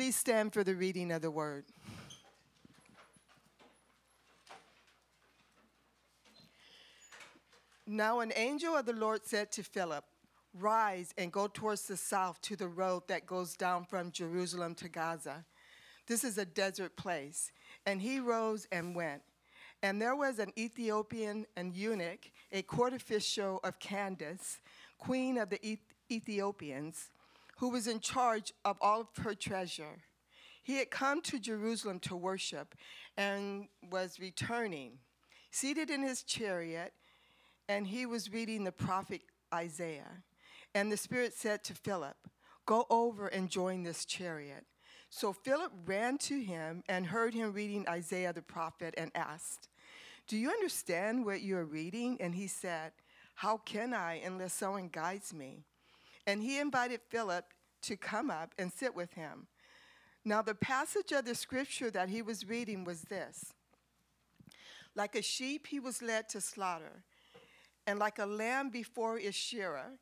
Please stand for the reading of the word. Now, an angel of the Lord said to Philip, Rise and go towards the south to the road that goes down from Jerusalem to Gaza. This is a desert place. And he rose and went. And there was an Ethiopian and eunuch, a court official of Candace, queen of the Ethiopians, who was in charge of all of her treasure. He had come to Jerusalem to worship and was returning, seated in his chariot, and he was reading the prophet Isaiah. And the Spirit said to Philip, Go over and join this chariot. So Philip ran to him and heard him reading Isaiah the prophet and asked, Do you understand what you are reading? And he said, How can I unless someone guides me? And he invited Philip to come up and sit with him. Now, the passage of the scripture that he was reading was this Like a sheep, he was led to slaughter, and like a lamb before its shearer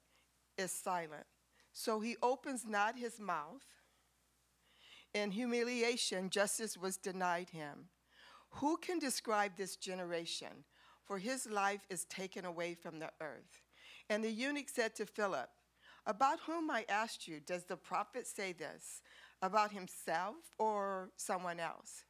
is silent. So he opens not his mouth. In humiliation, justice was denied him. Who can describe this generation? For his life is taken away from the earth. And the eunuch said to Philip, About whom I asked you, does the prophet say this? About himself or someone else?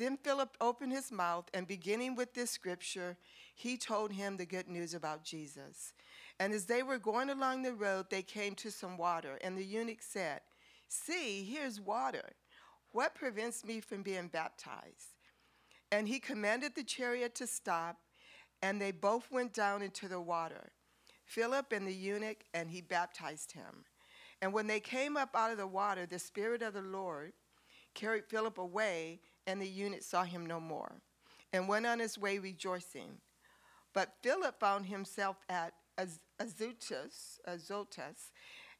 Then Philip opened his mouth, and beginning with this scripture, he told him the good news about Jesus. And as they were going along the road, they came to some water. And the eunuch said, See, here's water. What prevents me from being baptized? And he commanded the chariot to stop, and they both went down into the water, Philip and the eunuch, and he baptized him. And when they came up out of the water, the Spirit of the Lord carried Philip away, and the eunuch saw him no more, and went on his way rejoicing. But Philip found himself at Azotus, Azotus,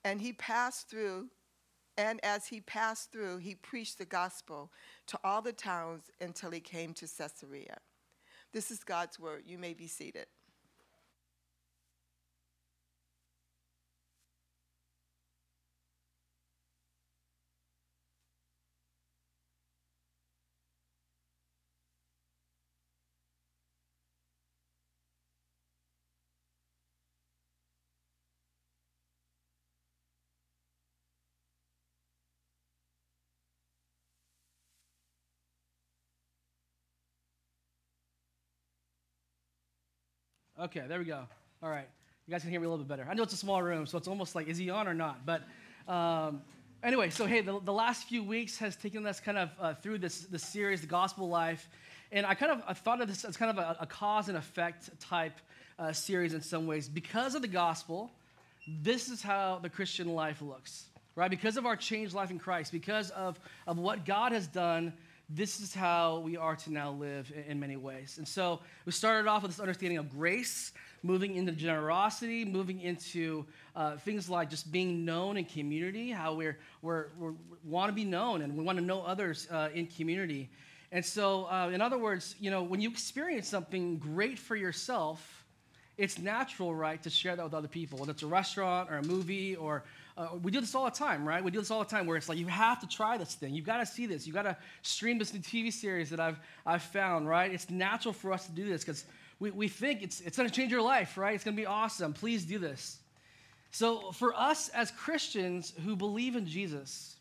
and he passed through, and as he passed through, he preached the gospel to all the towns until he came to Caesarea. This is God's word. You may be seated. Okay, there we go. All right. You guys can hear me a little bit better. I know it's a small room, so it's almost like, is he on or not? But um, anyway, so hey, the, the, last few weeks has taken us kind of uh, through this, this series, The Gospel Life. And I kind of I thought of this as kind of a, a cause and effect type uh, series in some ways. Because of the gospel, this is how the Christian life looks, right? Because of our changed life in Christ, because of, of what God has done this is how we are to now live in, many ways. And so we started off with this understanding of grace, moving into generosity, moving into uh, things like just being known in community, how we're, we're, we want to be known and we want to know others uh, in community. And so, uh, in other words, you know, when you experience something great for yourself, it's natural, right, to share that with other people, whether it's a restaurant or a movie or uh, we do this all the time, right? We do this all the time where it's like, you have to try this thing. You've got to see this. You've got to stream this new TV series that I've, I've found, right? It's natural for us to do this because we, we think it's, it's going to change your life, right? It's going to be awesome. Please do this. So, for us as Christians who believe in Jesus,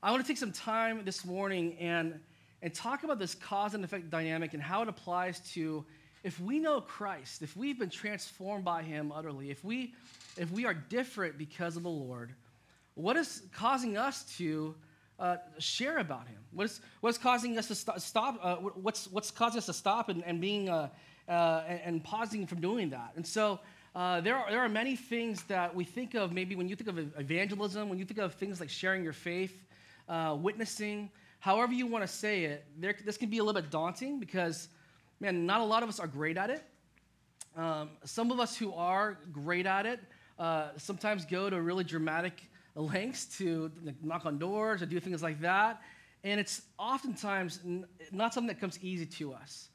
I want to take some time this morning and, and talk about this cause and effect dynamic and how it applies to if we know Christ, if we've been transformed by him utterly, if we if we are different because of the Lord, what is causing us to uh, share about Him? What is, what is causing us to st- stop? Uh, what's, what's causing us to stop and, and being uh, uh, and, and, pausing from doing that? And so uh, there, are, there are many things that we think of maybe when you think of evangelism, when you think of things like sharing your faith, uh, witnessing, however you want to say it, there, this can be a little bit daunting because, man, not a lot of us are great at it. Um, some of us who are great at it, uh, sometimes go to really dramatic lengths to knock on doors or do things like that. And it's oftentimes n- not something that comes easy to us.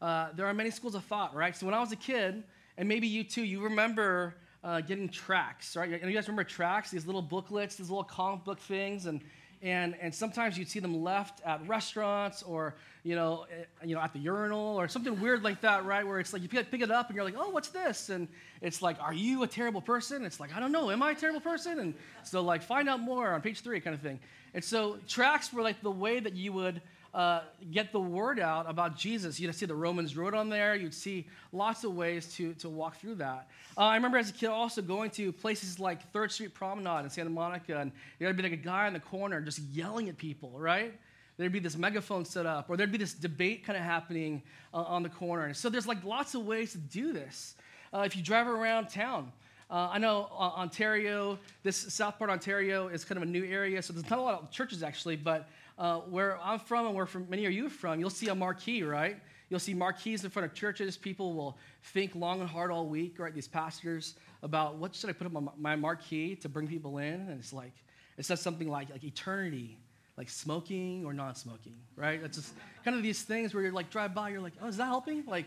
Uh, there are many schools of thought, right? So when I was a kid, and maybe you too, you remember uh, getting tracts, right? You guys remember tracts, these little booklets, these little comic book things, and and, and sometimes you'd see them left at restaurants or you know, eh, you know at the urinal or something weird like that right? Where it's like you pick it up and you're like oh what's this? And it's like are you a terrible person? It's like i don't know. Am i a terrible person? And so like find out more on page three kind of thing. And so tracks were like the way that you would uh, get the word out about Jesus. You'd see the Romans Road on there. You'd see lots of ways to, to walk through that. Uh, I remember as a kid also going to places like Third Street Promenade in Santa Monica, and there'd be like a guy in the corner just yelling at people, right? There'd be this megaphone set up, or there'd be this debate kind of happening uh, on the corner. And so there's like lots of ways to do this. Uh, if you drive around town, uh, I know uh, Ontario, this South Part Ontario is kind of a new area, so there's not a lot of churches actually, but uh, where I'm from and where from many of you are from, you'll see a marquee, right? You'll see marquees in front of churches. People will think long and hard all week, right? These pastors about what should I put up on my marquee to bring people in, and it's like it says something like like eternity, like smoking or non-smoking, right? It's just kind of these things where you're like drive by, you're like, oh, is that helping? Like,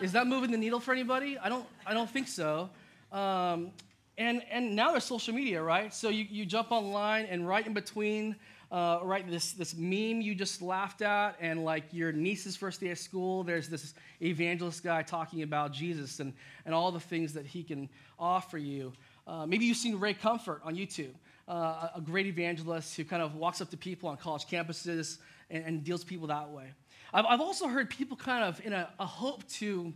is that moving the needle for anybody? I don't I don't think so. Um, and and now there's social media, right? So you, you jump online and right in between uh, right, this, this meme you just laughed at, and like your niece's first day of school, there's this evangelist guy talking about Jesus and, and all the things that he can offer you. Uh, maybe you've seen Ray Comfort on YouTube, uh, a great evangelist who kind of walks up to people on college campuses and, and deals people that way. I've, I've also heard people kind of in a, a hope to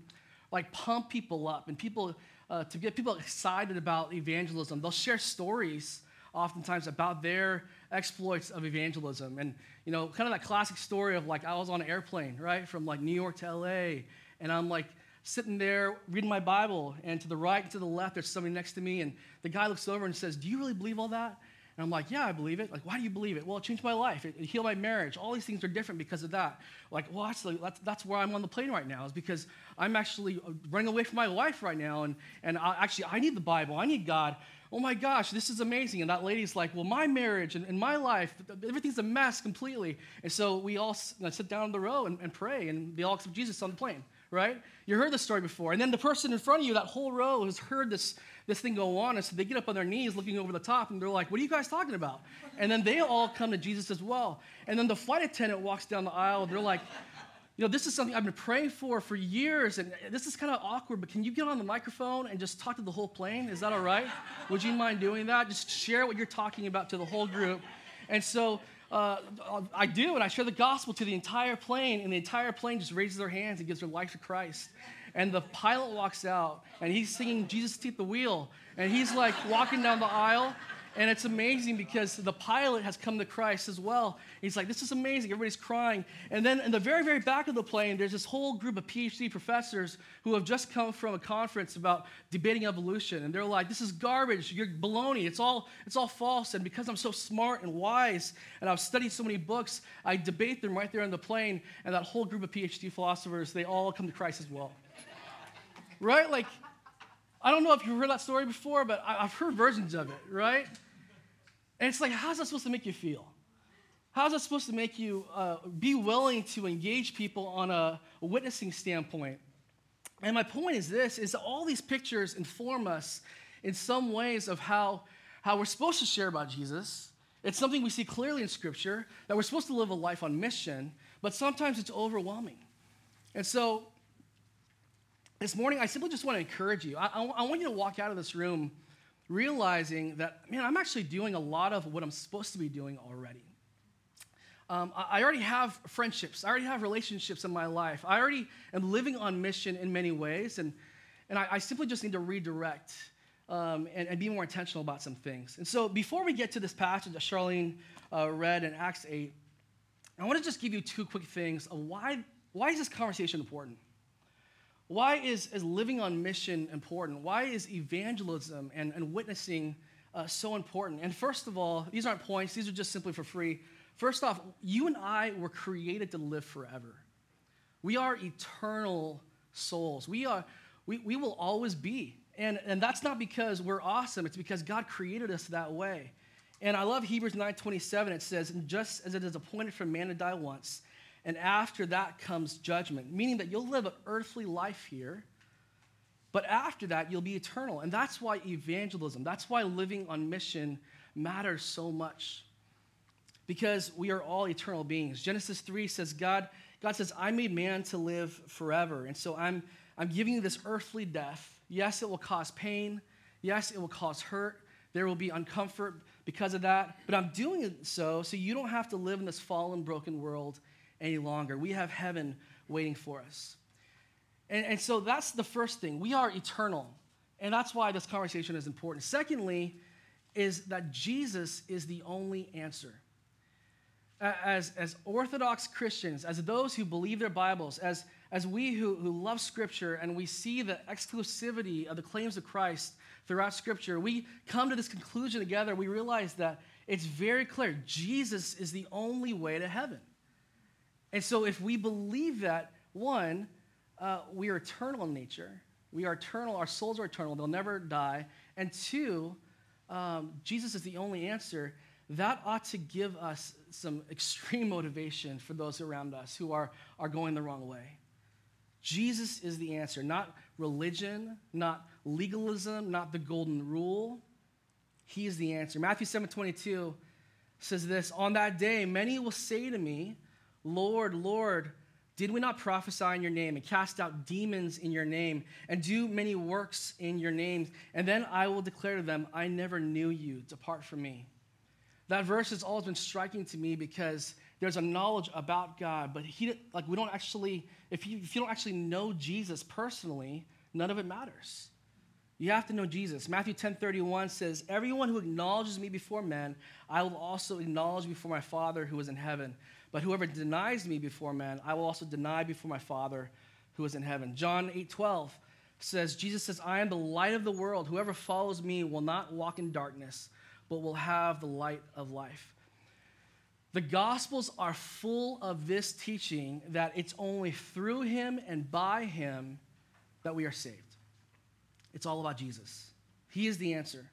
like pump people up and people uh, to get people excited about evangelism. They'll share stories oftentimes about their exploits of evangelism. And, you know, kind of that classic story of like, I was on an airplane, right, from like New York to LA, and I'm like sitting there reading my Bible, and to the right and to the left, there's somebody next to me, and the guy looks over and says, Do you really believe all that? And I'm like, yeah, I believe it. Like, why do you believe it? Well, it changed my life. It, it healed my marriage. All these things are different because of that. Like, well, actually, that's, that's where I'm on the plane right now, is because I'm actually uh, running away from my wife right now. And, and I, actually, I need the Bible. I need God oh my gosh, this is amazing. And that lady's like, well, my marriage and, and my life, everything's a mess completely. And so we all sit down in the row and, and pray, and they all accept Jesus on the plane, right? You heard this story before. And then the person in front of you, that whole row, has heard this, this thing go on. And so they get up on their knees looking over the top, and they're like, what are you guys talking about? And then they all come to Jesus as well. And then the flight attendant walks down the aisle, they're like, you know, this is something I've been praying for for years, and this is kind of awkward, but can you get on the microphone and just talk to the whole plane? Is that all right? Would you mind doing that? Just share what you're talking about to the whole group. And so uh, I do, and I share the gospel to the entire plane, and the entire plane just raises their hands and gives their life to Christ. And the pilot walks out, and he's singing Jesus Take the Wheel, and he's like walking down the aisle, and it's amazing because the pilot has come to Christ as well. He's like, this is amazing. Everybody's crying. And then in the very, very back of the plane, there's this whole group of PhD professors who have just come from a conference about debating evolution. And they're like, this is garbage. You're baloney. It's all, it's all false. And because I'm so smart and wise and I've studied so many books, I debate them right there on the plane. And that whole group of PhD philosophers, they all come to Christ as well. right? Like, I don't know if you've heard that story before, but I've heard versions of it, right? And it's like, how's that supposed to make you feel? How's that supposed to make you uh, be willing to engage people on a, witnessing standpoint? And my point is this, is all these pictures inform us in some ways of how, how we're supposed to share about Jesus. It's something we see clearly in Scripture, that we're supposed to live a life on mission, but sometimes it's overwhelming. And so this morning, I simply just want to encourage you. I, I, I want you to walk out of this room realizing that, man, I'm actually doing a lot of what I'm supposed to be doing already. Um, I already have friendships. I already have relationships in my life. I already am living on mission in many ways, and, and I, I simply just need to redirect um, and, and, be more intentional about some things. And so, before we get to this passage that Charlene uh, read in Acts 8, I want to just give you two quick things of why, why is this conversation important? Why is, is living on mission important? Why is evangelism and, and witnessing uh, so important? And first of all, these aren't points, these are just simply for free. First off, you and I were created to live forever. We are eternal souls. We, are, we, we will always be. And, and that's not because we're awesome, it's because God created us that way. And I love Hebrews 9:27. It says, just as it is appointed for man to die once, and after that comes judgment, meaning that you'll live an earthly life here, but after that, you'll be eternal. And that's why evangelism, that's why living on mission matters so much. because we are all eternal beings. Genesis 3 says, God, God says, I made man to live forever. And so I'm, I'm giving you this earthly death. Yes, it will cause pain. Yes, it will cause hurt. There will be uncomfort because of that. But I'm doing it so so you don't have to live in this fallen, broken world any longer. We have heaven waiting for us. And, and so that's the first thing. We are eternal. And that's why this conversation is important. Secondly, is that Jesus is the only answer. As, as Orthodox Christians, as those who believe their Bibles, as, as we who, who love Scripture and we see the exclusivity of the claims of Christ throughout Scripture, we come to this conclusion together. We realize that it's very clear Jesus is the only way to heaven. And so, if we believe that, one, uh, we are eternal in nature, we are eternal, our souls are eternal, they'll never die. And two, um, Jesus is the only answer. That ought to give us some extreme motivation for those around us who are, are going the wrong way. Jesus is the answer, not religion, not legalism, not the golden rule. He is the answer. Matthew 7 22 says this On that day, many will say to me, Lord, Lord, did we not prophesy in your name and cast out demons in your name and do many works in your name? And then I will declare to them, I never knew you. Depart from me. That verse has always been striking to me because there's a knowledge about God, but he, like we don't actually, if you, if you don't actually know Jesus personally, none of it matters. You have to know Jesus. Matthew 10 31 says, Everyone who acknowledges me before men, I will also acknowledge before my Father who is in heaven. But whoever denies me before men, I will also deny before my Father who is in heaven. John 8 12 says, Jesus says, I am the light of the world. Whoever follows me will not walk in darkness, but will have the light of life. The Gospels are full of this teaching that it's only through him and by him that we are saved. It's all about Jesus. He is the answer.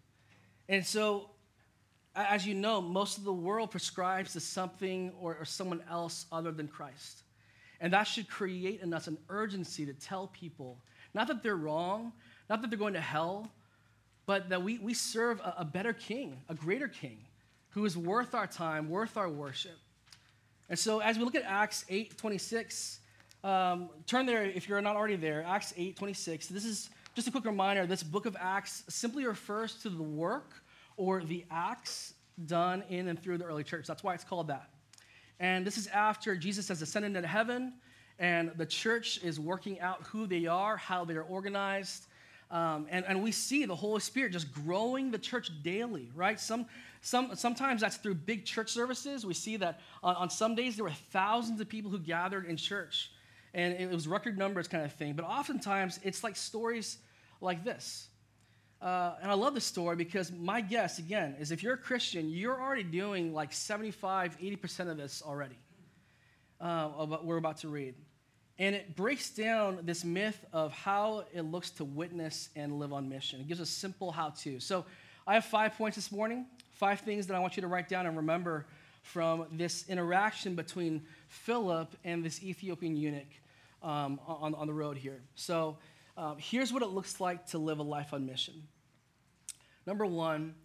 And so as you know, most of the world prescribes to something or, or, someone else other than Christ. And that should create in us an urgency to tell people, not that they're wrong, not that they're going to hell, but that we, we serve a, a better king, a greater king, who is worth our time, worth our worship. And so as we look at Acts 8 26, um, turn there if you're not already there, Acts 8 26. This is just a quick reminder this book of Acts simply refers to the work or the acts done in and through the early church. That's why it's called that. And this is after Jesus has ascended into heaven, and the church is working out who they are, how they are organized. Um, and, and we see the Holy Spirit just growing the church daily, right? Some, some, sometimes that's through big church services. We see that on, on some days there were thousands of people who gathered in church, and it was record numbers kind of thing. But oftentimes it's like stories like this uh, and I love this story because my guess, again, is if you're a Christian, you're already doing like 75, 80% of this already, uh, we're about to read. And it breaks down this myth of how it looks to witness and live on mission. It gives a simple how to. So I have five points this morning, five things that I want you to write down and remember from this interaction between Philip and this Ethiopian eunuch um, on, on the road here. So um, here's what it looks like to live a life on mission. Number one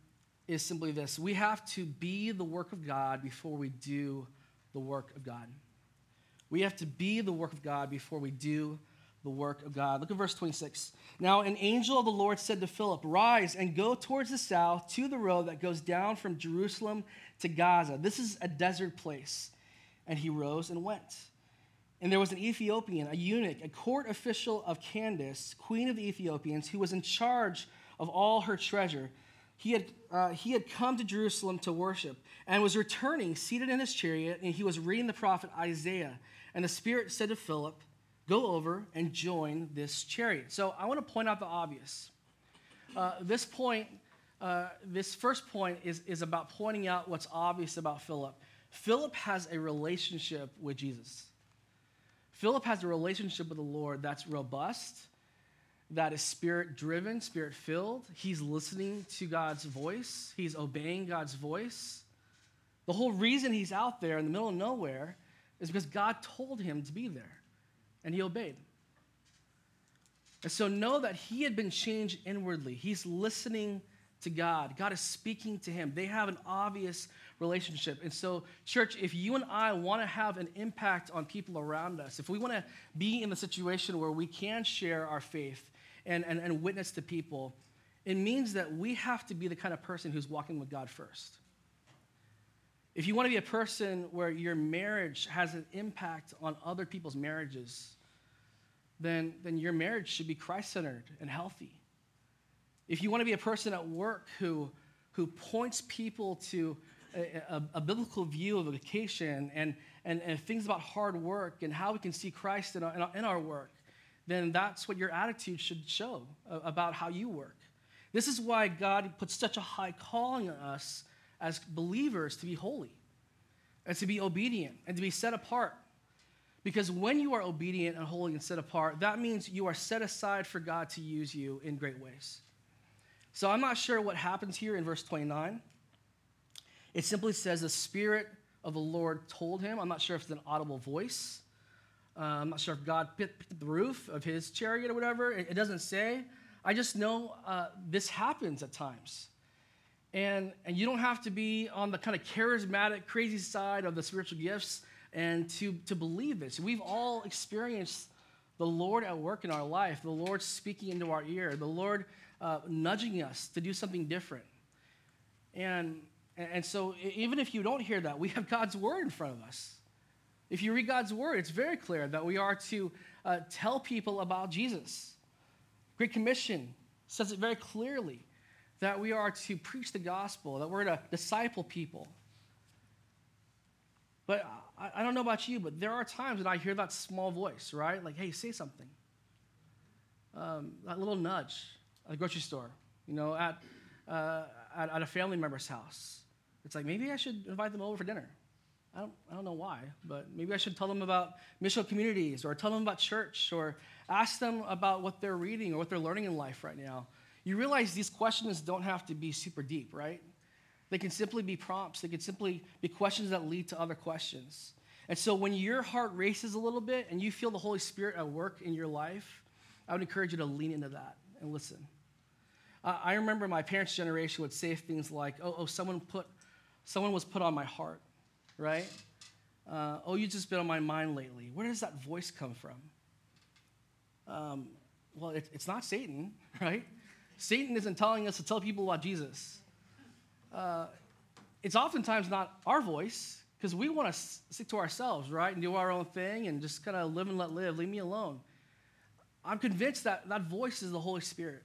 is simply this we have to be the work of God before we do the work of God. We have to be the work of God before we do the work of God. Look at verse 26. Now, an angel of the Lord said to Philip, Rise and go towards the south to the road that goes down from Jerusalem to Gaza. This is a desert place. And he rose and went. And there was an Ethiopian, a eunuch, a court official of Candace, queen of the Ethiopians, who was in charge of all her treasure. He had, uh, he had come to Jerusalem to worship and was returning, seated in his chariot, and he was reading the prophet Isaiah. And the Spirit said to Philip, Go over and join this chariot. So I want to point out the obvious. Uh, this point, uh, this first point is, is about pointing out what's obvious about Philip. Philip has a relationship with Jesus. Philip has a relationship with the Lord that's robust, that is spirit driven, spirit filled. He's listening to God's voice, he's obeying God's voice. The whole reason he's out there in the middle of nowhere is because God told him to be there, and he obeyed. And so know that he had been changed inwardly. He's listening to God. God is speaking to him. They have an obvious relationship. And so, church, if you and I want to have an impact on people around us, if we want to be in the situation where we can share our faith and, and, and witness to people, it means that we have to be the kind of person who's walking with God first. If you want to be a person where your marriage has an impact on other people's marriages, then, then your marriage should be Christ centered and healthy. If you want to be a person at work who, who points people to a, a, biblical view of vocation and, and, and things about hard work and how we can see Christ in our, in our, in our work, then that's what your attitude should show about how you work. This is why God puts such a high calling on us as believers to be holy and to be obedient and to be set apart. Because when you are obedient and holy and set apart, that means you are set aside for God to use you in great ways. So I'm not sure what happens here in verse 29. It simply says, The Spirit of the Lord told him. I'm not sure if it's an audible voice. Uh, I'm not sure if God picked the roof of his chariot or whatever. It, it doesn't say. I just know uh, this happens at times. And, and you don't have to be on the kind of charismatic, crazy side of the spiritual gifts and to, to believe this. We've all experienced the Lord at work in our life, the Lord speaking into our ear, the Lord uh, nudging us to do something different. And, and so, even if you don't hear that, we have God's word in front of us. If you read God's word, it's very clear that we are to uh, tell people about Jesus. Great Commission says it very clearly that we are to preach the gospel, that we're to disciple people. But I, I don't know about you, but there are times that I hear that small voice, right? Like, hey, say something. Um, that little nudge at the grocery store, you know, at, uh, at, at, a family member's house. It's like, maybe I should invite them over for dinner. I don't, I don't know why, but maybe I should tell them about mission communities or tell them about church or ask them about what they're reading or what they're learning in life right now. You realize these questions don't have to be super deep, right? They can simply be prompts, they can simply be questions that lead to other questions. And so when your heart races a little bit and you feel the Holy Spirit at work in your life, I would encourage you to lean into that and listen. Uh, I remember my parents' generation would say things like, oh, oh someone, put, someone was put on my heart, right? Uh, oh, you've just been on my mind lately. Where does that voice come from? Um, well, it, it's not Satan, right? Satan isn't telling us to tell people about Jesus. Uh, it's oftentimes not our voice because we want to stick to ourselves, right? And do our own thing and just kind of live and let live. Leave me alone. I'm convinced that that voice is the Holy Spirit.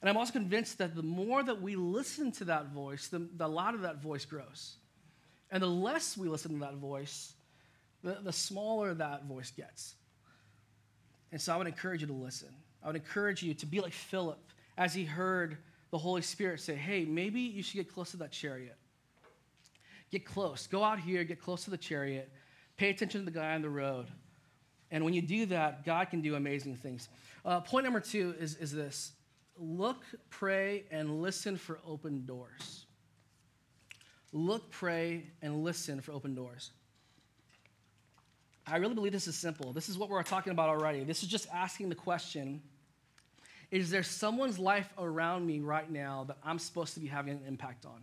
And I'm also convinced that the more that we listen to that voice, the, the louder that voice grows. And the less we listen to that voice, the, the smaller that voice gets. And so I would encourage you to listen. I would encourage you to be like Philip as he heard the Holy Spirit say, hey, maybe you should get close to that chariot. Get close. Go out here, get close to the chariot. Pay attention to the guy on the road. And when you do that, God can do amazing things. Uh, point number two is, is this look, pray, and listen for open doors. Look, pray, and listen for open doors. I really believe this is simple. This is what we're talking about already. This is just asking the question Is there someone's life around me right now that I'm supposed to be having an impact on?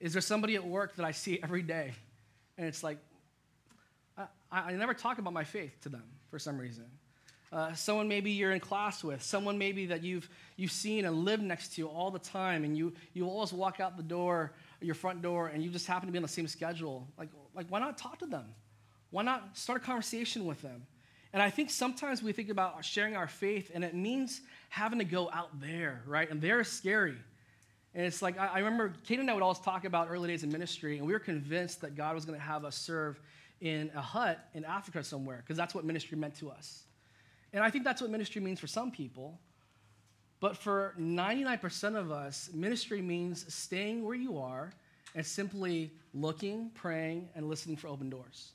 Is there somebody at work that I see every day? And it's like, I, I never talk about my faith to them for some reason. Uh, someone maybe you're in class with, someone maybe that you've, you've seen and lived next to all the time, and you, you always walk out the door, your front door, and you just happen to be on the same schedule. Like, like, why not talk to them? Why not start a conversation with them? And I think sometimes we think about sharing our faith, and it means having to go out there, right? And they're scary. And it's like, I, I remember Kate and I would always talk about early days in ministry, and we were convinced that God was going to have us serve in a hut in Africa somewhere, because that's what ministry meant to us. And I think that's what ministry means for some people. But for 99% of us, ministry means staying where you are and simply looking, praying, and listening for open doors.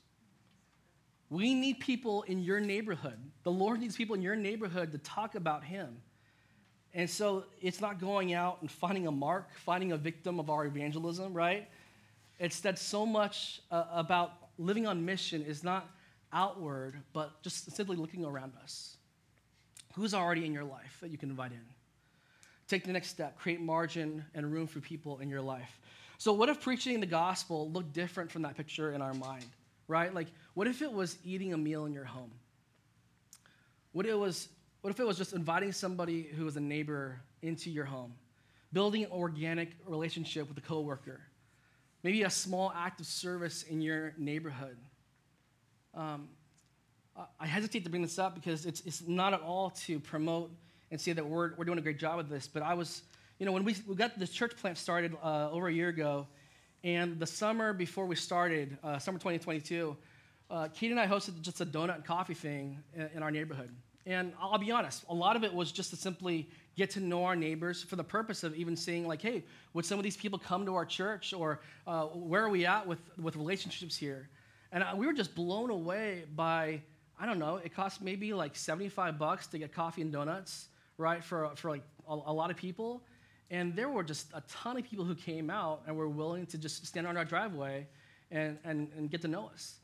We need people in your neighborhood. The Lord needs people in your neighborhood to talk about Him. And so it's not going out and finding a mark, finding a victim of our evangelism, right? It's that so much uh, about living on mission is not outward, but just simply looking around us. Who's already in your life that you can invite in? Take the next step, create margin and room for people in your life. So, what if preaching the gospel looked different from that picture in our mind, right? Like, what if it was eating a meal in your home? What, it was, what if it was just inviting somebody who was a neighbor into your home, building an organic relationship with a coworker, maybe a small act of service in your neighborhood? Um, I hesitate to bring this up because it's, it's not at all to promote and say that we're, we're doing a great job of this, but I was you know, when we, we got this church plant started uh, over a year ago, and the summer before we started, uh, summer 2022, uh, Katie and I hosted just a donut and coffee thing in, in, our neighborhood. And I'll be honest, a lot of it was just to simply get to know our neighbors for the purpose of even seeing, like, hey, would some of these people come to our church, or uh, where are we at with, with relationships here? And we were just blown away by, I don't know, it cost maybe like 75 bucks to get coffee and donuts, right, for, for like a, a lot of people. And there were just a ton of people who came out and were willing to just stand on our driveway and, and, and get to know us.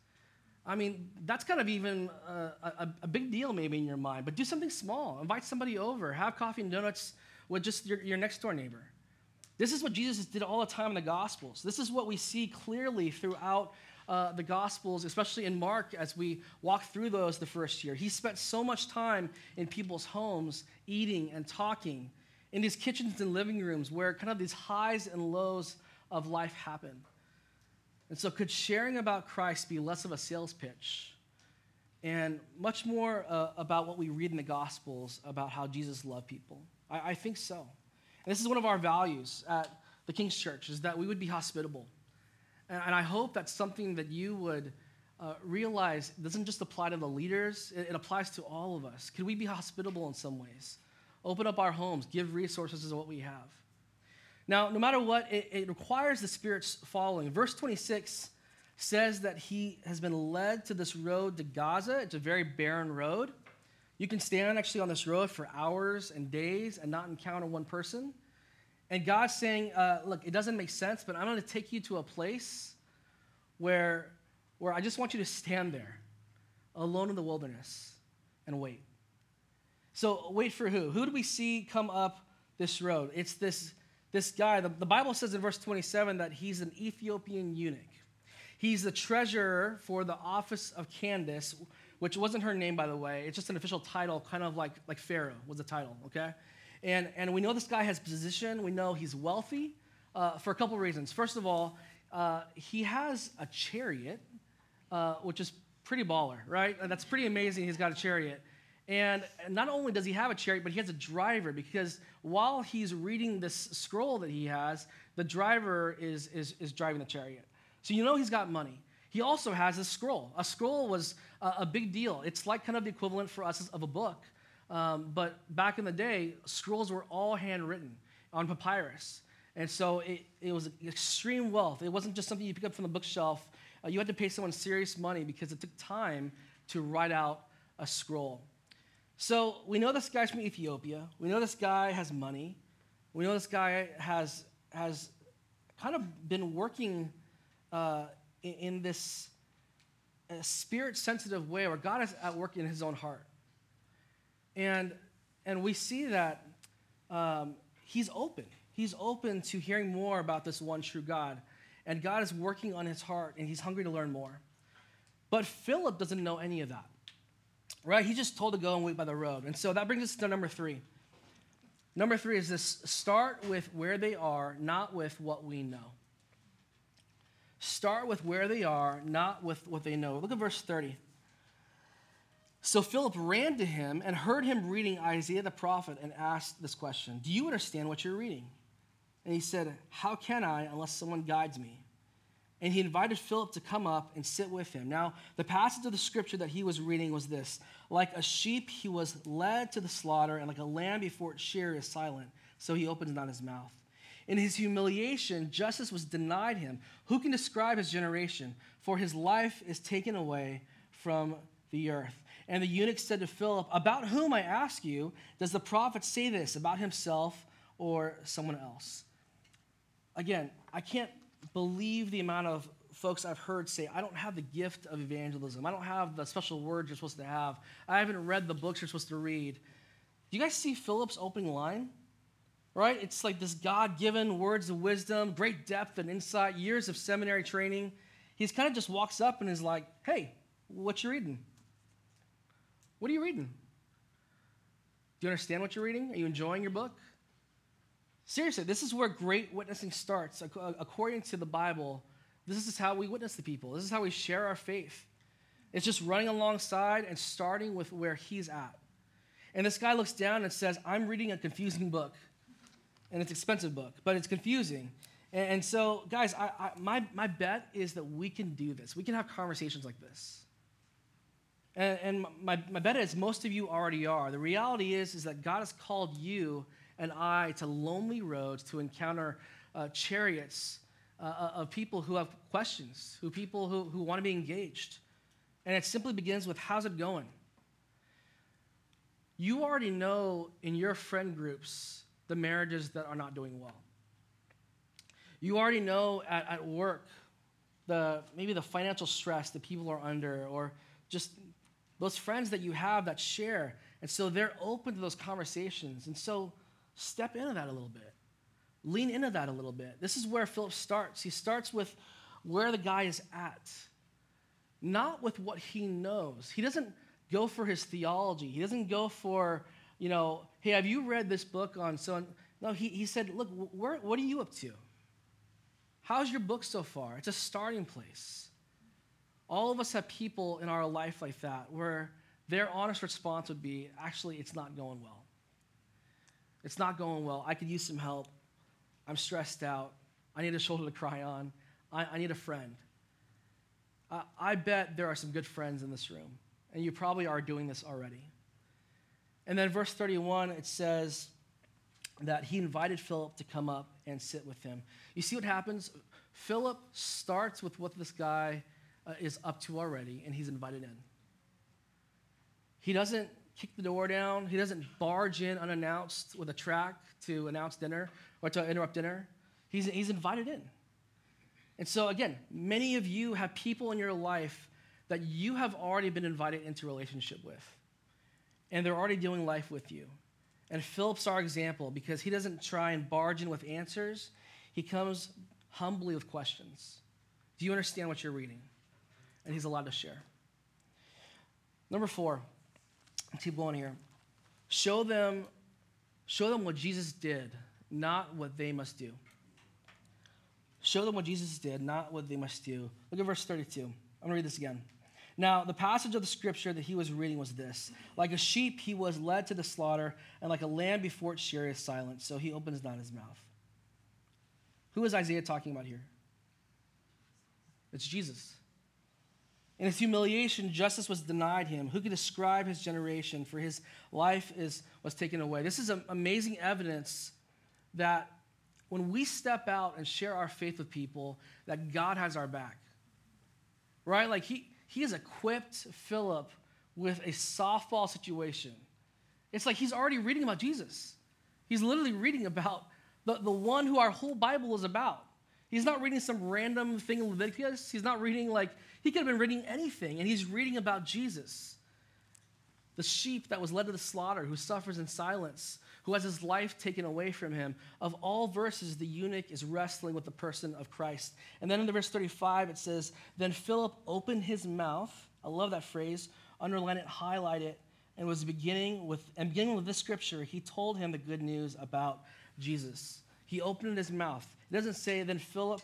I mean, that's kind of even a, a, a, big deal maybe in your mind, but do something small. Invite somebody over, have coffee and donuts with just your, your next door neighbor. This is what Jesus did all the time in the Gospels. This is what we see clearly throughout uh, the Gospels, especially in Mark as we walk through those the first year. He spent so much time in people's homes eating and talking in these kitchens and living rooms where kind of these highs and lows of life happen. And so, could sharing about Christ be less of a sales pitch and much more uh, about what we read in the Gospels about how Jesus loved people? I, I think so. And this is one of our values at the King's Church is that we would be hospitable. And, I hope that's something that you would uh, realize doesn't just apply to the leaders, it, it applies to all of us. Could we be hospitable in some ways? Open up our homes, give resources to what we have. Now, no matter what, it, it requires the Spirit's following. Verse 26 says that he has been led to this road to Gaza. It's a very barren road. You can stand actually on this road for hours and days and not encounter one person. And God's saying, uh, Look, it doesn't make sense, but I'm going to take you to a place where, where I just want you to stand there alone in the wilderness and wait. So wait for who? Who do we see come up this road? It's this, this guy. The, the Bible says in verse 27 that he's an Ethiopian eunuch. He's the treasurer for the office of Candace, which wasn't her name, by the way. It's just an official title, kind of like, like Pharaoh was the title, okay? And, and we know this guy has position. We know he's wealthy uh, for a couple reasons. First of all, uh, he has a chariot, uh, which is pretty baller, right? And that's pretty amazing. He's got a chariot. And not only does he have a chariot, but he has a driver because while he's reading this scroll that he has, the driver is, is, is driving the chariot. So you know he's got money. He also has a scroll. A scroll was a, a big deal. It's like kind of the equivalent for us of a book. Um, but back in the day, scrolls were all handwritten on papyrus. And so it, it was extreme wealth. It wasn't just something you pick up from the bookshelf. Uh, you had to pay someone serious money because it took time to write out a scroll. So we know this guy's from Ethiopia. We know this guy has money. We know this guy has, has kind of been working uh, in, in, this uh, spirit sensitive way where God is at work in his own heart. And, and we see that um, he's open. He's open to hearing more about this one true God. And God is working on his heart, and he's hungry to learn more. But Philip doesn't know any of that right? He's just told to go and wait by the road. And so that brings us to number three. Number three is this start with where they are, not with what we know. Start with where they are, not with what they know. Look at verse 30. So Philip ran to him and heard him reading Isaiah the prophet and asked this question Do you understand what you're reading? And he said, How can I unless someone guides me? and he invited Philip to come up and sit with him. Now, the passage of the scripture that he was reading was this Like a sheep, he was led to the slaughter, and like a lamb before its shearer is silent, so he opens not his mouth. In his humiliation, justice was denied him. Who can describe his generation? For his life is taken away from the earth. And the eunuch said to Philip, About whom, I ask you, does the prophet say this, about himself or someone else? Again, I can't believe the amount of folks I've heard say, I don't have the gift of evangelism. I don't have the special words you're supposed to have. I haven't read the books you're supposed to read. Do you guys see Philip's opening line? right? It's like this God given words of wisdom, great depth and insight, years of seminary training. He's kind of just walks up and is like, hey, what you reading? What are you reading? Do you understand what you're reading? Are you enjoying your book? Seriously, this is where great witnessing starts. Uh, according to the Bible, this is how we witness to people. This is how we share our faith. It's just running alongside and starting with where he's at. And this guy looks down and says, I'm reading a confusing book. And it's an expensive book, but it's confusing. And, and so, guys, I, I, my, my bet is that we can do this. We can have conversations like this. And, and my, my bet is most of you already are. The reality is, is that God has called you and I to lonely roads to encounter uh, chariots uh, uh, of people who have questions, who people who, who want to be engaged. And it simply begins with how's it going? You already know in your friend groups the marriages that are not doing well. You already know at, at work the maybe the financial stress that people are under, or just those friends that you have that share. And so they're open to those conversations. And so step into that a little bit. Lean into that a little bit. This is where Philip starts. He starts with where the guy is at, not with what he knows. He doesn't go for his theology. He doesn't go for, you know, hey, have you read this book on so and no, he, he said, look, where, what are you up to? How's your book so far? It's a starting place. All of us have people in our life like that where their honest response would be, actually, it's not going well. It's not going well. I could use some help. I'm stressed out. I need a shoulder to cry on. I, I need a friend. I bet there are some good friends in this room, and you probably are doing this already. And then, verse 31, it says that he invited Philip to come up and sit with him. You see what happens? Philip starts with what this guy uh, is up to already, and he's invited in. He doesn't kick the door down. He doesn't barge in unannounced with a track to announce dinner or to interrupt dinner. He's, he's invited in. And so, again, many of you have people in your life that you have already been invited into relationship with, and they're already doing life with you. And Philip's our example because he doesn't try and barge in with answers, he comes humbly with questions. Do you understand what you're reading? And he's allowed to share. Number four, keep going here. Show them, show them what Jesus did, not what they must do. Show them what Jesus did, not what they must do. Look at verse 32. I'm to read this again. Now, the passage of the scripture that he was reading was this Like a sheep, he was led to the slaughter, and like a lamb before its shearer is silent, so he opens not his mouth. Who is Isaiah talking about here? It's Jesus. In his humiliation, justice was denied him. Who could describe his generation? For his life is, was taken away. This is amazing evidence that when we step out and share our faith with people, that God has our back. Right? Like he, he has equipped Philip with a softball situation. It's like he's already reading about Jesus. He's literally reading about the, the one who our whole Bible is about. He's not reading some random thing in Leviticus. He's not reading like, he could have been reading anything, and he's reading about Jesus. The sheep that was led to the slaughter, who suffers in silence, who has his life taken away from him. Of all verses, the eunuch is wrestling with the person of Christ. And then in the verse 35, it says, Then Philip opened his mouth. I love that phrase. Underline it, highlight it, and was beginning with and beginning with this scripture, he told him the good news about Jesus. He opened his mouth. It doesn't say, then Philip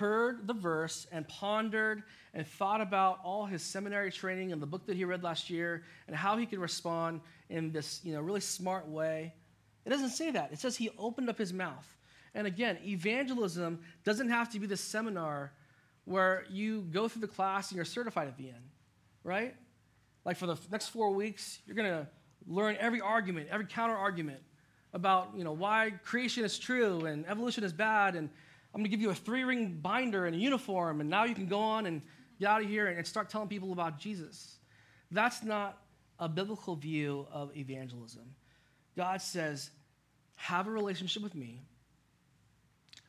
heard the verse and pondered and thought about all his seminary training and the book that he read last year and how he could respond in this you know, really smart way. It doesn't say that. It says he opened up his mouth. And again, evangelism doesn't have to be the seminar where you go through the class and you're certified at the end, right? Like for the next four weeks, you're going to learn every argument, every counter argument about you know why creation is true and evolution is bad and i'm going to give you a three ring binder and a uniform and now you can go on and get out of here and start telling people about jesus. That's not a biblical view of evangelism. God says have a relationship with me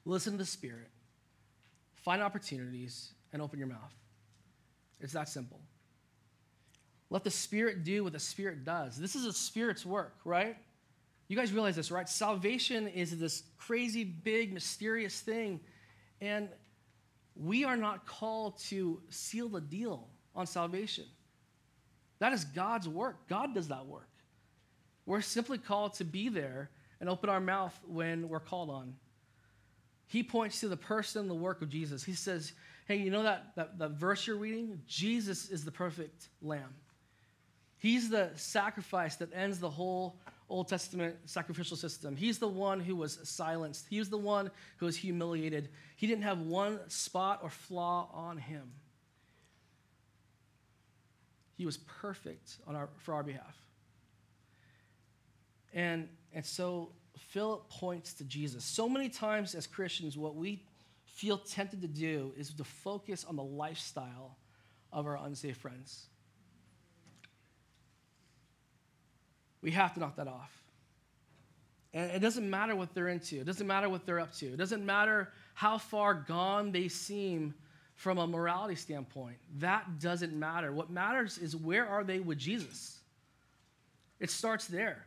listen to the spirit find opportunities and open your mouth. It's that simple. Let the spirit do what the spirit does. This is a spirit's work right You guys realize this, right? Salvation is this crazy, big, mysterious thing. And we are not called to seal the deal on salvation. That is God's work. God does that work. We're simply called to be there and open our mouth when we're called on. He points to the person, the work of Jesus. He says, Hey, you know that, that, that verse you're reading? Jesus is the perfect lamb. He's the sacrifice that ends the whole Old Testament sacrificial system. He's the one who was silenced. He was the one who was humiliated. He didn't have one spot or flaw on him. He was perfect on our, for our behalf. And, and so Philip points to Jesus. So many times as Christians, what we feel tempted to do is to focus on the lifestyle of our unsafe friends. We have to knock that off. And it doesn't matter what they're into, it doesn't matter what they're up to, it doesn't matter how far gone they seem from a morality standpoint. That doesn't matter. What matters is where are they with Jesus? It starts there.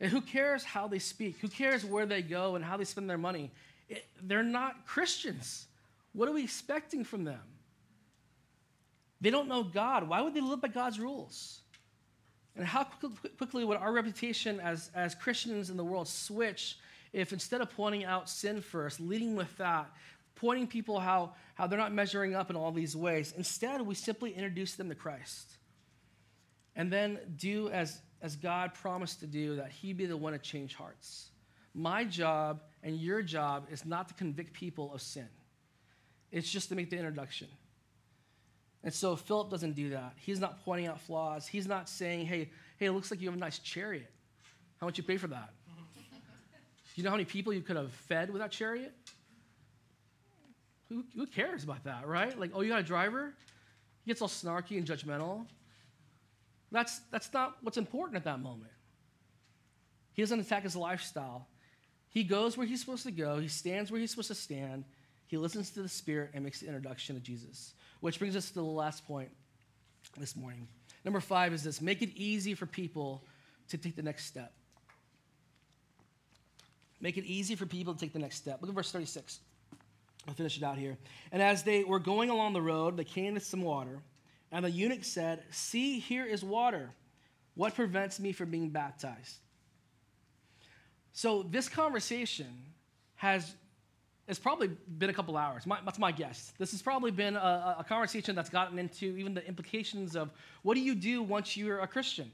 And who cares how they speak? Who cares where they go and how they spend their money? It, they're not Christians. What are we expecting from them? They don't know God. Why would they live by God's rules? And how quickly would our reputation as, as Christians in the world switch if instead of pointing out sin first, leading with that, pointing people how, how they're not measuring up in all these ways, instead we simply introduce them to Christ. And then do as, as God promised to do, that He be the one to change hearts. My job and your job is not to convict people of sin, it's just to make the introduction. And so Philip doesn't do that. He's not pointing out flaws. He's not saying, hey, hey, it looks like you have a nice chariot. How much you pay for that? you know how many people you could have fed with that chariot? Who, who cares about that, right? Like, oh, you got a driver? He gets all snarky and judgmental. That's, that's not what's important at that moment. He doesn't attack his lifestyle. He goes where he's supposed to go, he stands where he's supposed to stand, he listens to the Spirit and makes the introduction to Jesus. Which brings us to the last point this morning. Number five is this make it easy for people to take the next step. Make it easy for people to take the next step. Look at verse 36. I'll finish it out here. And as they were going along the road, they came to some water. And the eunuch said, See, here is water. What prevents me from being baptized? So, this conversation has it's probably been a couple hours. My, that's my guess. This has probably been a, a, conversation that's gotten into even the implications of what do you do once you're a Christian?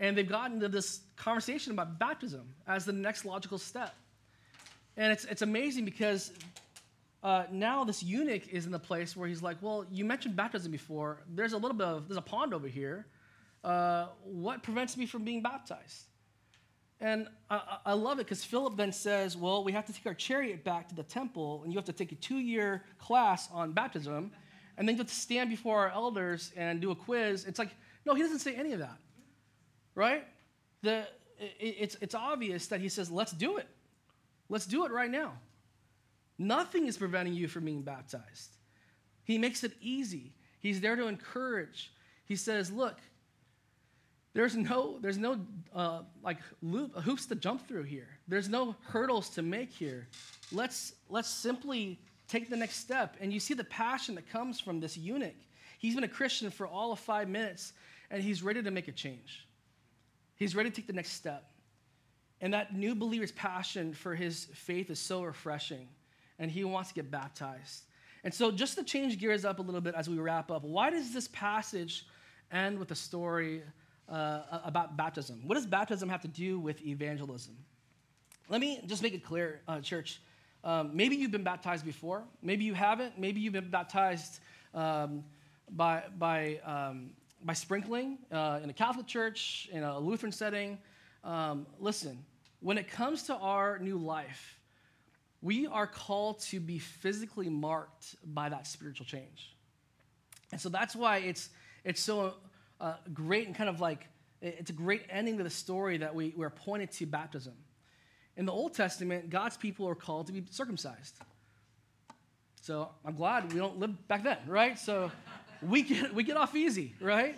And they've gotten into this conversation about baptism as the next logical step. And it's, it's amazing because uh, now this eunuch is in the place where he's like, well, you mentioned baptism before. There's a little bit of, there's a pond over here. Uh, what prevents me from being baptized? And I, I love it because Philip then says, Well, we have to take our chariot back to the temple, and you have to take a two year class on baptism, and then you have to stand before our elders and do a quiz. It's like, no, he doesn't say any of that, right? The, it, it's, it's obvious that he says, Let's do it. Let's do it right now. Nothing is preventing you from being baptized. He makes it easy. He's there to encourage. He says, Look, there's no, there's no uh, like loop, hoops to jump through here. There's no hurdles to make here. Let's, let's simply take the next step. And you see the passion that comes from this eunuch. He's been a Christian for all of five minutes, and he's ready to make a change. He's ready to take the next step. And that new believer's passion for his faith is so refreshing, and he wants to get baptized. And so, just to change gears up a little bit as we wrap up, why does this passage end with a story uh, about baptism. What does baptism have to do with evangelism? Let me just make it clear, uh, church. Um, maybe you've been baptized before. Maybe you haven't. Maybe you've been baptized um, by, by, um, by sprinkling uh, in a Catholic church, in a Lutheran setting. Um, listen, when it comes to our new life, we are called to be physically marked by that spiritual change. And so that's why it's, it's so uh, great and kind of like, it's a great ending to the story that we, we're pointed to baptism. In the Old Testament, God's people are called to be circumcised. So I'm glad we don't live back then, right? So we get, we get off easy, right?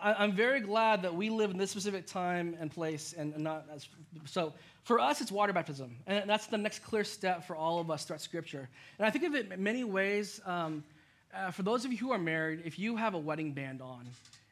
I, am very glad that we live in this specific time and place and not as. So for us, it's water baptism. And that's the next clear step for all of us throughout Scripture. And I think of it in many ways. Um, uh, for those of you who are married, if you have a wedding band on,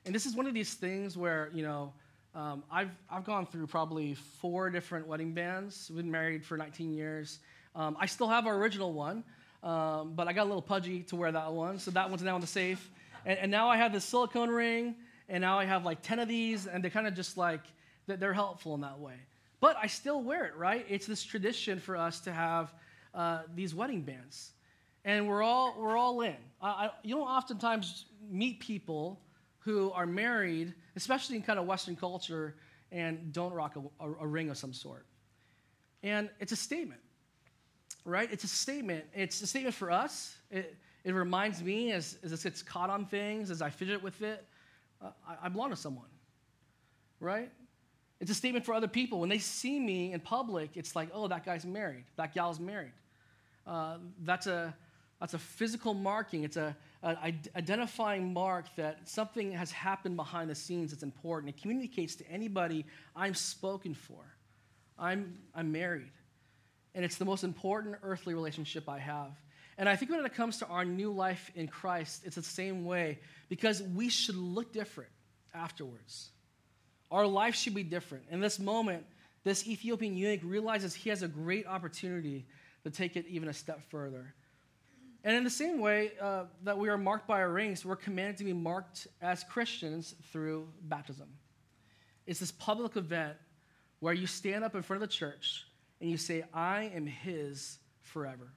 and this is one of these things where, you know, um, I've, I've gone through probably four different wedding bands. We've been married for 19 years. Um, I still have our original one, um, but I got a little pudgy to wear that one. So that one's now in the safe. And, and now I have this silicone ring, and now I have like 10 of these, and they're kind of just like, they're helpful in that way. But I still wear it, right? It's this tradition for us to have uh, these wedding bands. And we're all, we're all in. I, I, you don't oftentimes meet people who are married, especially in kind of Western culture, and don't rock a, a, a ring of some sort. And it's a statement, right? It's a statement. It's a statement for us. It, it reminds me as, as it gets caught on things, as I fidget with it, uh, I, I belong to someone, right? It's a statement for other people. When they see me in public, it's like, oh, that guy's married, that gal's married. Uh, that's, a, that's a physical marking. It's a, Uh, an identifying mark that something has happened behind the scenes that's important. It communicates to anybody I'm spoken for. I'm, I'm married. And it's the most important earthly relationship I have. And I think when it comes to our new life in Christ, it's the same way because we should look different afterwards. Our life should be different. In this moment, this Ethiopian eunuch realizes he has a great opportunity to take it even a step further. And in the same way uh, that we are marked by our rings, we're commanded to be marked as Christians through baptism. It's this public event where you stand up in front of the church and you say, I am His forever.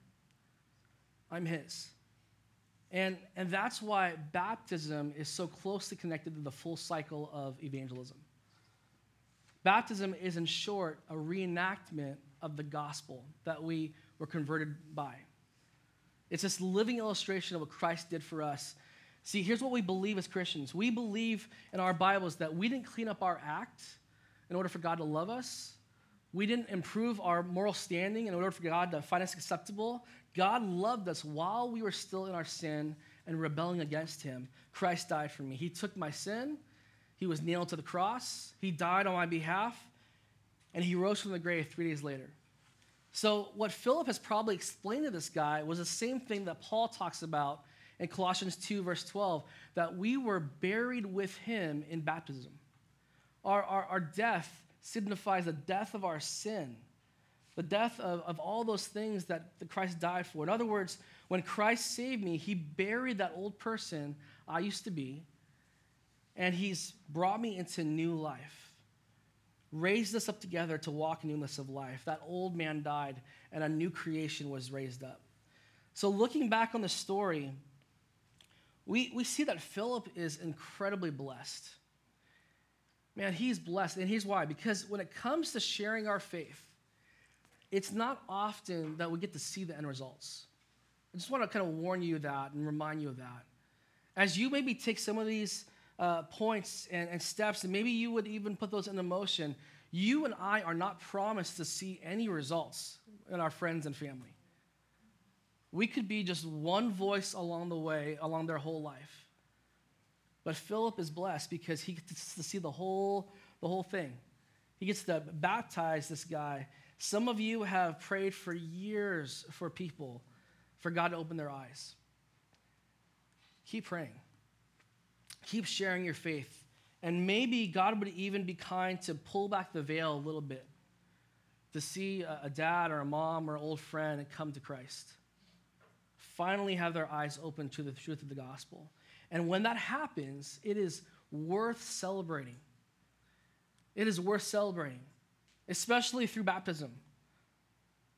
I'm His. And, and that's why baptism is so closely connected to the full cycle of evangelism. Baptism is, in short, a reenactment of the gospel that we were converted by. It's this living illustration of what Christ did for us. See, here's what we believe as Christians we believe in our Bibles that we didn't clean up our act in order for God to love us. We didn't improve our moral standing in order for God to find us acceptable. God loved us while we were still in our sin and rebelling against Him. Christ died for me. He took my sin he was nailed to the cross, he died on my behalf, and he rose from the grave three days later. So, what Philip has probably explained to this guy was the same thing that Paul talks about in Colossians 2, verse 12, that we were buried with him in baptism. Our, our, our death signifies the death of our sin, the death of, of all those things that the Christ died for. In other words, when Christ saved me, he buried that old person I used to be and he's brought me into new life, raised us up together to walk newness of life. That old man died, and a new creation was raised up. So, looking back on the story, we, we see that Philip is incredibly blessed. Man, he's blessed. And here's why because when it comes to sharing our faith, it's not often that we get to see the end results. I just want to kind of warn you that and remind you of that. As you maybe take some of these uh, points and, and steps, and maybe you would even put those into motion, you and I are not promised to see any results in our friends and family. We could be just one voice along the way, along their whole life. But Philip is blessed because he gets to see the whole, the whole thing. He gets to baptize this guy. Some of you have prayed for years for people, for God to open their eyes. Keep praying. Keep sharing your faith. And maybe God would even be kind to pull back the veil a little bit to see a, dad or a mom or an old friend come to Christ. Finally, have their eyes open to the truth of the gospel. And when that happens, it is worth celebrating. It is worth celebrating, especially through baptism.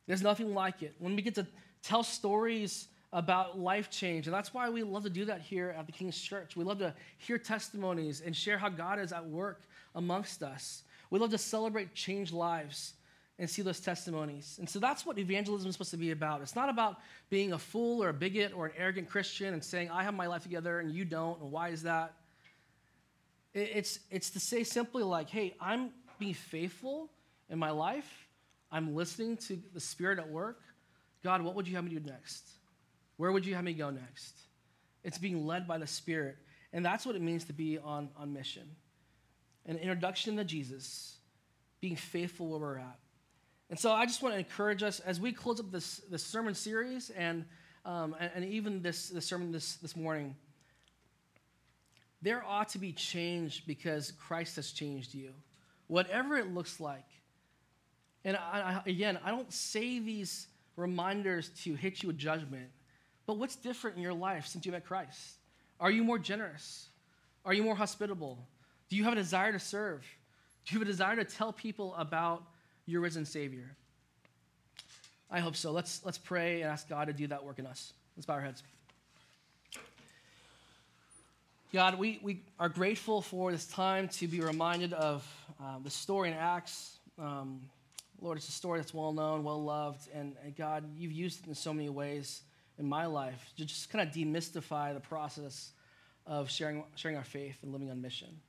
There's nothing like it. When we get to tell stories about life change. And that's why we love to do that here at the King's Church. We love to hear testimonies and share how God is at work amongst us. We love to celebrate changed lives and see those testimonies. And so that's what evangelism is supposed to be about. It's not about being a fool or a bigot or an arrogant Christian and saying, I have my life together and you don't, and why is that? It's, it's to say simply, like, hey, I'm being faithful in my life. I'm listening to the Spirit at work. God, what would you have me do next? Where would you have me go next? It's being led by the Spirit. And that's what it means to be on, on mission. An introduction to Jesus, being faithful where we're at. And so I just want to encourage us as we close up this, this sermon series and, um, and, and, even this, this sermon this, this morning, there ought to be change because Christ has changed you, whatever it looks like. And I, I, again, I don't say these reminders to hit you with judgment, but what's different in your life since you met Christ? Are you more generous? Are you more hospitable? Do you have a desire to serve? Do you have a desire to tell people about your risen Savior? I hope so. Let's, let's pray and ask God to do that work in us. Let's bow our heads. God, we, we are grateful for this time to be reminded of uh, the story in Acts. Um, Lord, it's a story that's well known, well loved, and, and, God, you've used it in so many ways in my life to just kind of demystify the process of sharing, sharing our faith and living on mission.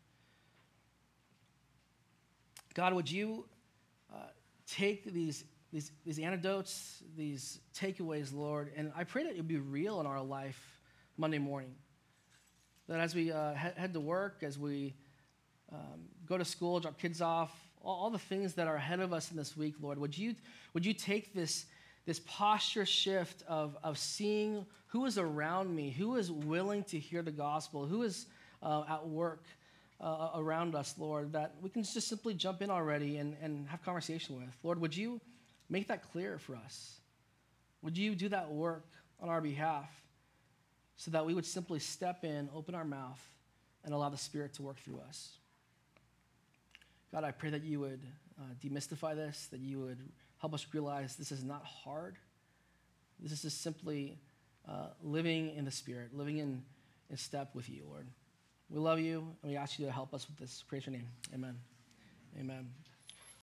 God, would you uh, take these, these, these antidotes, these takeaways, Lord, and I pray that it would be real in our life Monday morning. That as we uh, head to work, as we um, go to school, drop kids off, all, all the things that are ahead of us in this week, Lord, would you, would you take this, this posture shift of, of seeing who is around me, who is willing to hear the gospel, who is uh, at work uh, around us, Lord, that we can just simply jump in already and, and have conversation with. Lord, would you make that clear for us? Would you do that work on our behalf? so that we would simply step in, open our mouth, and allow the Spirit to work through us. God, I pray that you would uh, demystify this, that you would help us realize this is not hard. This is just simply uh, living in the Spirit, living in, in step with you, Lord. We love you, and we ask you to help us with this. Praise your name. Amen. Amen.